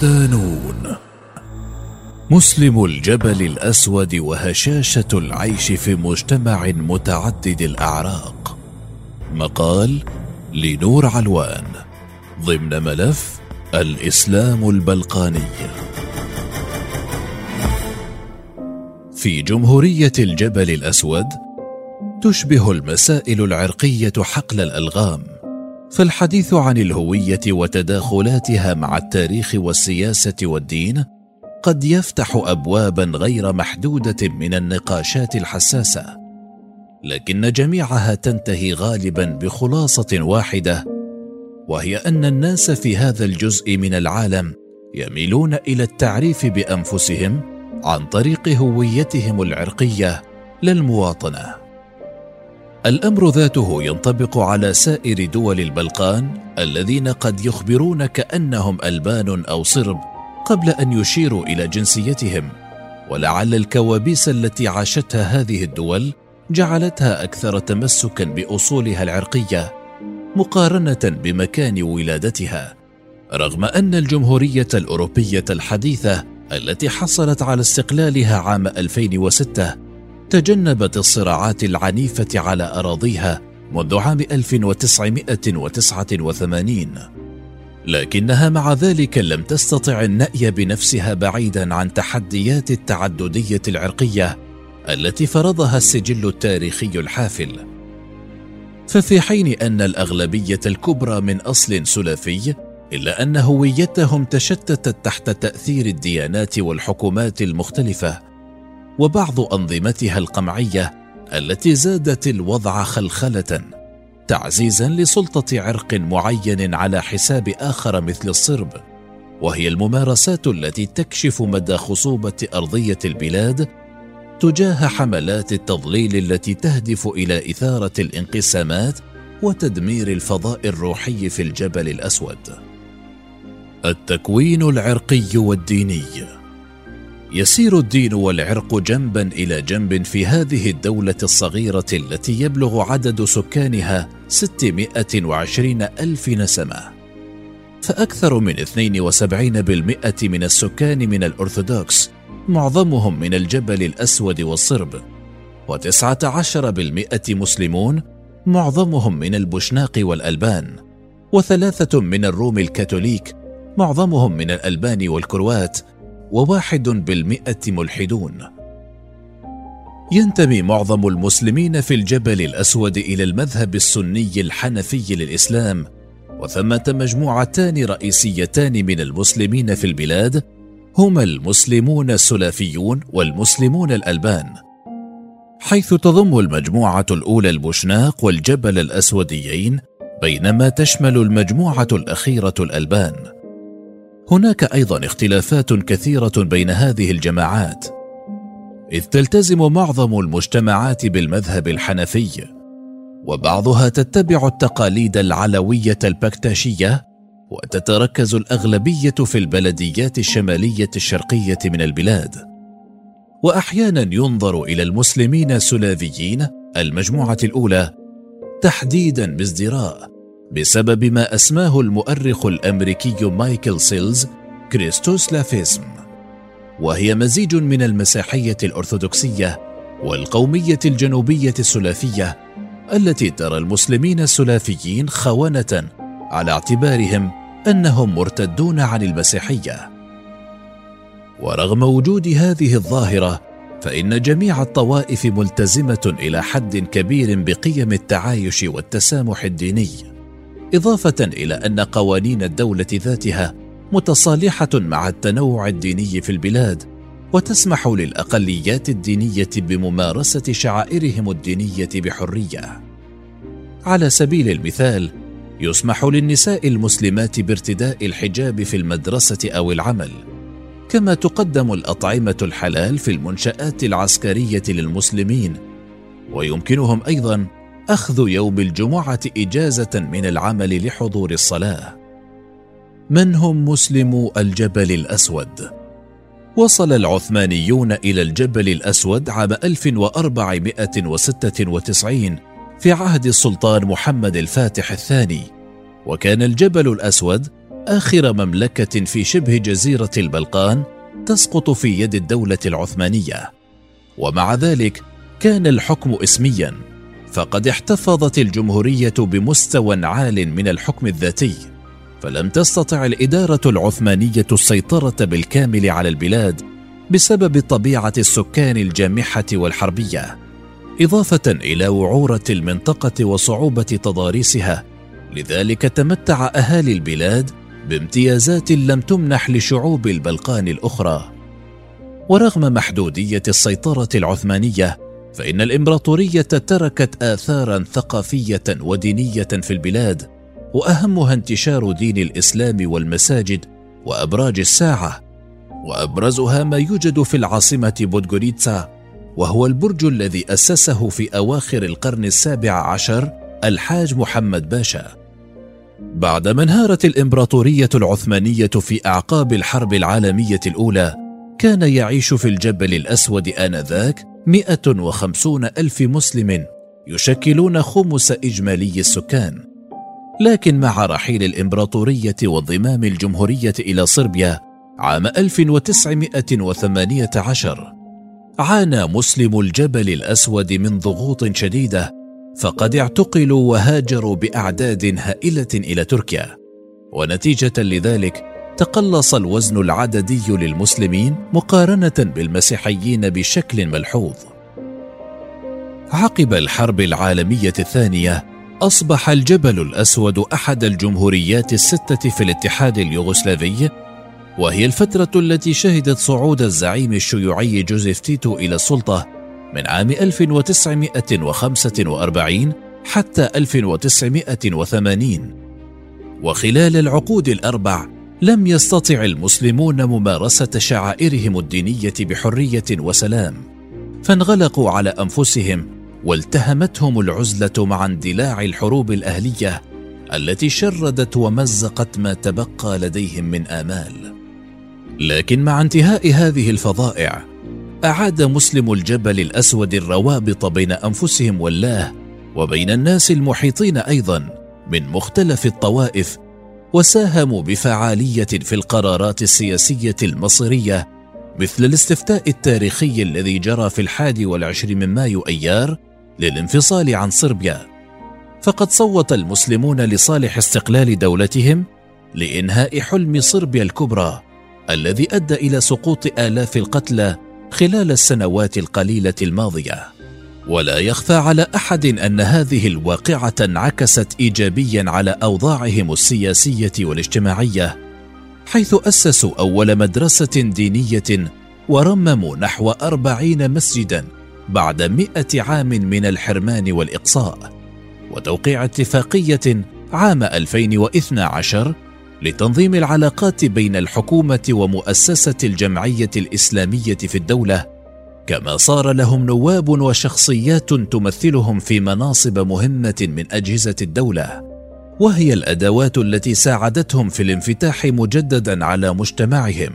صدانون مسلم الجبل الأسود وهشاشة العيش في مجتمع متعدد الأعراق. مقال لنور علوان ضمن ملف الإسلام البلقاني. في جمهورية الجبل الأسود تشبه المسائل العرقية حقل الألغام فالحديث عن الهوية وتداخلاتها مع التاريخ والسياسة والدين قد يفتح ابوابا غير محدودة من النقاشات الحساسة لكن جميعها تنتهي غالبا بخلاصة واحدة وهي أن الناس في هذا الجزء من العالم يميلون إلى التعريف بأنفسهم عن طريق هويتهم العرقية للمواطنة. الأمر ذاته ينطبق على سائر دول البلقان الذين قد يخبرون كانهم ألبان أو صرب قبل أن يشيروا إلى جنسيتهم. ولعل الكوابيس التي عاشتها هذه الدول جعلتها أكثر تمسكا بأصولها العرقية مقارنة بمكان ولادتها. رغم أن الجمهورية الأوروبية الحديثة التي حصلت على استقلالها عام 2006 تجنبت الصراعات العنيفة على أراضيها منذ عام 1989 لكنها مع ذلك لم تستطع النأي بنفسها بعيدا عن تحديات التعددية العرقية التي فرضها السجل التاريخي الحافل. ففي حين أن الأغلبية الكبرى من أصل سلفي إلا أن هويتهم تشتتت تحت تأثير الديانات والحكومات المختلفة وبعض أنظمتها القمعية التي زادت الوضع خلخلة تعزيزا لسلطة عرق معين على حساب آخر مثل الصرب. وهي الممارسات التي تكشف مدى خصوبة أرضية البلاد تجاه حملات التضليل التي تهدف إلى إثارة الانقسامات وتدمير الفضاء الروحي في الجبل الأسود. التكوين العرقي والديني يسير الدين والعرق جنبا إلى جنب في هذه الدولة الصغيرة التي يبلغ عدد سكانها 620 ألف نسمة. فأكثر من 72% من السكان من الأرثوذكس معظمهم من الجبل الأسود والصرب. و19% مسلمون معظمهم من البوشناق والألبان. وثلاثة من الروم الكاثوليك معظمهم من الألبان والكروات. وواحد بالمئة ملحدون. ينتمي معظم المسلمين في الجبل الأسود إلى المذهب السني الحنفي للإسلام وثمة مجموعتان رئيسيتان من المسلمين في البلاد هما المسلمون السلافيون والمسلمون الألبان. حيث تضم المجموعة الأولى البوشناق والجبل الأسوديين بينما تشمل المجموعة الأخيرة الألبان. هناك أيضا اختلافات كثيرة بين هذه الجماعات إذ تلتزم معظم المجتمعات بالمذهب الحنفي وبعضها تتبع التقاليد العلوية البكتاشية وتتركز الأغلبية في البلديات الشمالية الشرقية من البلاد. واحيانا ينظر إلى المسلمين السلافيين المجموعة الأولى تحديدا بازدراء. بسبب ما أسماه المؤرخ الأمريكي مايكل سيلز Christoslavism وهي مزيج من المسيحية الأرثوذكسية والقومية الجنوبية السلافية التي ترى المسلمين السلافيين خونة على اعتبارهم أنهم مرتدون عن المسيحية. ورغم وجود هذه الظاهرة فإن جميع الطوائف ملتزمة إلى حد كبير بقيم التعايش والتسامح الديني. إضافة إلى أن قوانين الدولة ذاتها متصالحة مع التنوع الديني في البلاد وتسمح للأقليات الدينية بممارسة شعائرهم الدينية بحرية. على سبيل المثال يسمح للنساء المسلمات بارتداء الحجاب في المدرسة أو العمل كما تقدم الأطعمة الحلال في المنشآت العسكرية للمسلمين ويمكنهم أيضا أخذ يوم الجمعة إجازة من العمل لحضور الصلاة. من هم مسلمو الجبل الأسود؟ وصل العثمانيون إلى الجبل الأسود عام 1496 في عهد السلطان محمد الفاتح الثاني وكان الجبل الأسود آخر مملكة في شبه جزيرة البلقان تسقط في يد الدولة العثمانية. ومع ذلك كان الحكم اسميا. فقد احتفظت الجمهورية بمستوى عال من الحكم الذاتي فلم تستطع الإدارة العثمانية السيطرة بالكامل على البلاد بسبب طبيعة السكان الجامحة والحربية إضافة إلى وعورة المنطقة وصعوبة تضاريسها. لذلك تمتع أهالي البلاد بامتيازات لم تمنح لشعوب البلقان الأخرى. ورغم محدودية السيطرة العثمانية فإن الإمبراطورية تركت آثارا ثقافية ودينية في البلاد وأهمها انتشار دين الإسلام والمساجد وأبراج الساعة وأبرزها ما يوجد في العاصمة بودغوريتسا وهو البرج الذي أسسه في أواخر القرن السابع عشر الحاج محمد باشا. بعدما انهارت الإمبراطورية العثمانية في أعقاب الحرب العالمية الأولى كان يعيش في الجبل الأسود آنذاك 150 ألف مسلم يشكلون خمس إجمالي السكان. لكن مع رحيل الإمبراطورية وانضمام الجمهورية إلى صربيا عام 1918 عانى مسلم الجبل الأسود من ضغوط شديدة فقد اعتقلوا وهاجروا بأعداد هائلة إلى تركيا. ونتيجة لذلك تقلص الوزن العددي للمسلمين مقارنة بالمسيحيين بشكل ملحوظ. عقب الحرب العالمية الثانية أصبح الجبل الأسود أحد الجمهوريات الستة في الاتحاد اليوغوسلافي وهي الفترة التي شهدت صعود الزعيم الشيوعي جوزيف تيتو إلى السلطة من عام 1945 حتى 1980 وخلال العقود الأربع لم يستطع المسلمون ممارسة شعائرهم الدينية بحرية وسلام فانغلقوا على أنفسهم والتهمتهم العزلة مع اندلاع الحروب الأهلية التي شردت ومزقت ما تبقى لديهم من آمال. لكن مع انتهاء هذه الفظائع أعاد مسلم الجبل الأسود الروابط بين أنفسهم والله وبين الناس المحيطين أيضا من مختلف الطوائف وساهموا بفعالية في القرارات السياسية المصيرية مثل الاستفتاء التاريخي الذي جرى في الحادي والعشرين من مايو أيار للانفصال عن صربيا. فقد صوت المسلمون لصالح استقلال دولتهم لإنهاء حلم صربيا الكبرى الذي أدى إلى سقوط آلاف القتلى خلال السنوات القليلة الماضية. ولا يخفى على أحد أن هذه الواقعة انعكست ايجابيا على أوضاعهم السياسية والاجتماعية حيث أسسوا أول مدرسة دينية ورمموا نحو أربعين مسجدا بعد مئة عام من الحرمان والإقصاء وتوقيع اتفاقية عام 2012 لتنظيم العلاقات بين الحكومة ومؤسسة الجمعية الإسلامية في الدولة كما صار لهم نواب وشخصيات تمثلهم في مناصب مهمة من أجهزة الدولة وهي الأدوات التي ساعدتهم في الانفتاح مجددا على مجتمعهم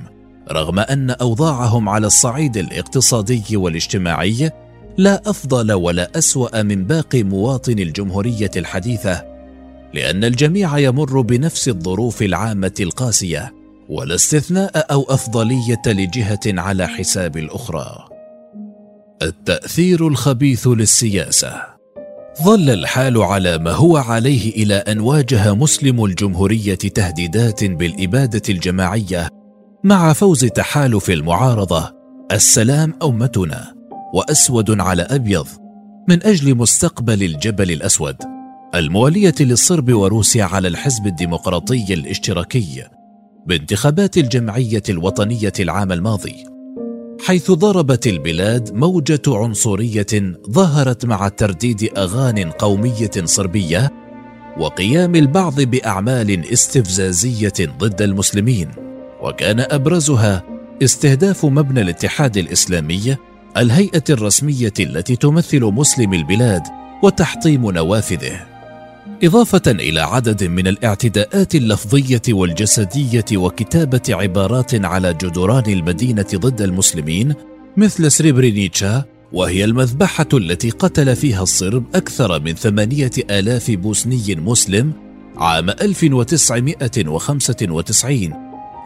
رغم أن أوضاعهم على الصعيد الاقتصادي والاجتماعي لا أفضل ولا أسوأ من باقي مواطن الجمهورية الحديثة لأن الجميع يمر بنفس الظروف العامة القاسية ولا استثناء أو أفضلية لجهة على حساب الأخرى. التأثير الخبيث للسياسة. ظل الحال على ما هو عليه إلى أن واجه مسلم الجمهورية تهديدات بالإبادة الجماعية مع فوز تحالف المعارضة السلام أمتنا وأسود على أبيض من أجل مستقبل الجبل الأسود. الموالية للصرب وروسيا على الحزب الديمقراطي الاشتراكي بانتخابات الجمعية الوطنية العام الماضي. حيث ضربت البلاد موجة عنصرية ظهرت مع ترديد أغان قومية صربية وقيام البعض بأعمال استفزازية ضد المسلمين. وكان أبرزها استهداف مبنى الاتحاد الإسلامي الهيئة الرسمية التي تمثل مسلم البلاد وتحطيم نوافذه. إضافة إلى عدد من الاعتداءات اللفظية والجسدية وكتابة عبارات على جدران المدينة ضد المسلمين مثل سريبرينيتشا وهي المذبحة التي قتل فيها الصرب أكثر من ثمانية آلاف بوسني مسلم عام 1995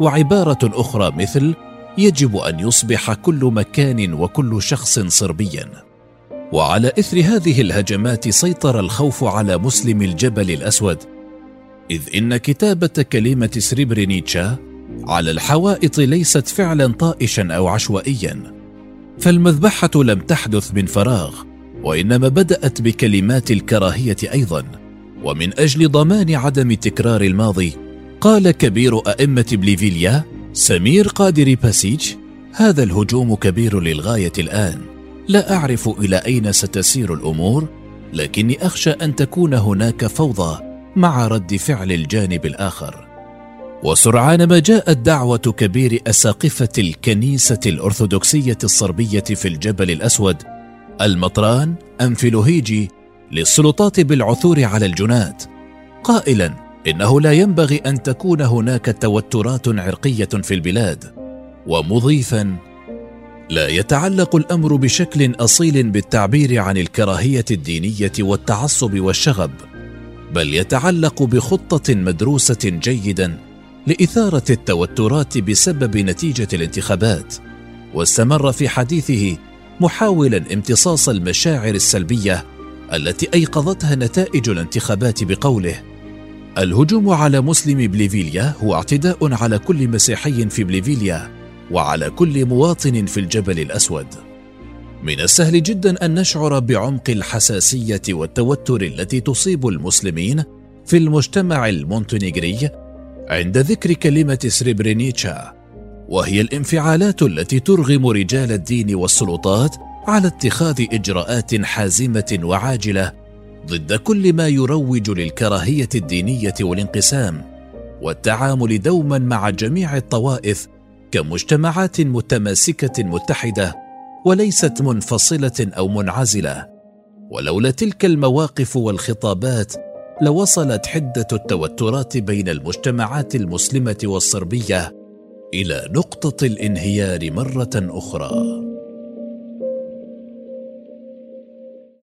وعبارة أخرى مثل يجب أن يصبح كل مكان وكل شخص صربيا. وعلى إثر هذه الهجمات سيطر الخوف على مسلم الجبل الأسود. إذ إن كتابة كلمة سريبرينيتشا على الحوائط ليست فعلا طائشا أو عشوائيا فالمذبحة لم تحدث من فراغ وإنما بدأت بكلمات الكراهية أيضا. ومن أجل ضمان عدم تكرار الماضي قال كبير أئمة بليفيليا سمير قادر باسيج هذا الهجوم كبير للغاية الآن. لا أعرف إلى أين ستسير الأمور لكني أخشى أن تكون هناك فوضى مع رد فعل الجانب الآخر. وسرعان ما جاءت دعوة كبير أساقفة الكنيسة الأرثوذكسية الصربية في الجبل الأسود المطران أنفلوهيجي للسلطات بالعثور على الجنات. قائلا إنه لا ينبغي أن تكون هناك توترات عرقية في البلاد. ومضيفا لا يتعلق الأمر بشكل أصيل بالتعبير عن الكراهية الدينية والتعصب والشغب بل يتعلق بخطة مدروسة جيدا لإثارة التوترات بسبب نتيجة الانتخابات واستمر في حديثه محاولا امتصاص المشاعر السلبية التي أيقظتها نتائج الانتخابات بقوله الهجوم على مسلم بليفيليا هو اعتداء على كل مسيحي في بليفيليا وعلى كل مواطن في الجبل الأسود. من السهل جدا أن نشعر بعمق الحساسية والتوتر التي تصيب المسلمين في المجتمع المونتينيغري عند ذكر كلمة سريبرينيتشا وهي الانفعالات التي ترغم رجال الدين والسلطات على اتخاذ إجراءات حازمة وعاجلة ضد كل ما يروج للكراهية الدينية والانقسام والتعامل دوما مع جميع الطوائف كمجتمعات متماسكة متحدة وليست منفصلة أو منعزلة. ولولا تلك المواقف والخطابات لوصلت حدة التوترات بين المجتمعات المسلمة والصربية إلى نقطة الانهيار مرة أخرى.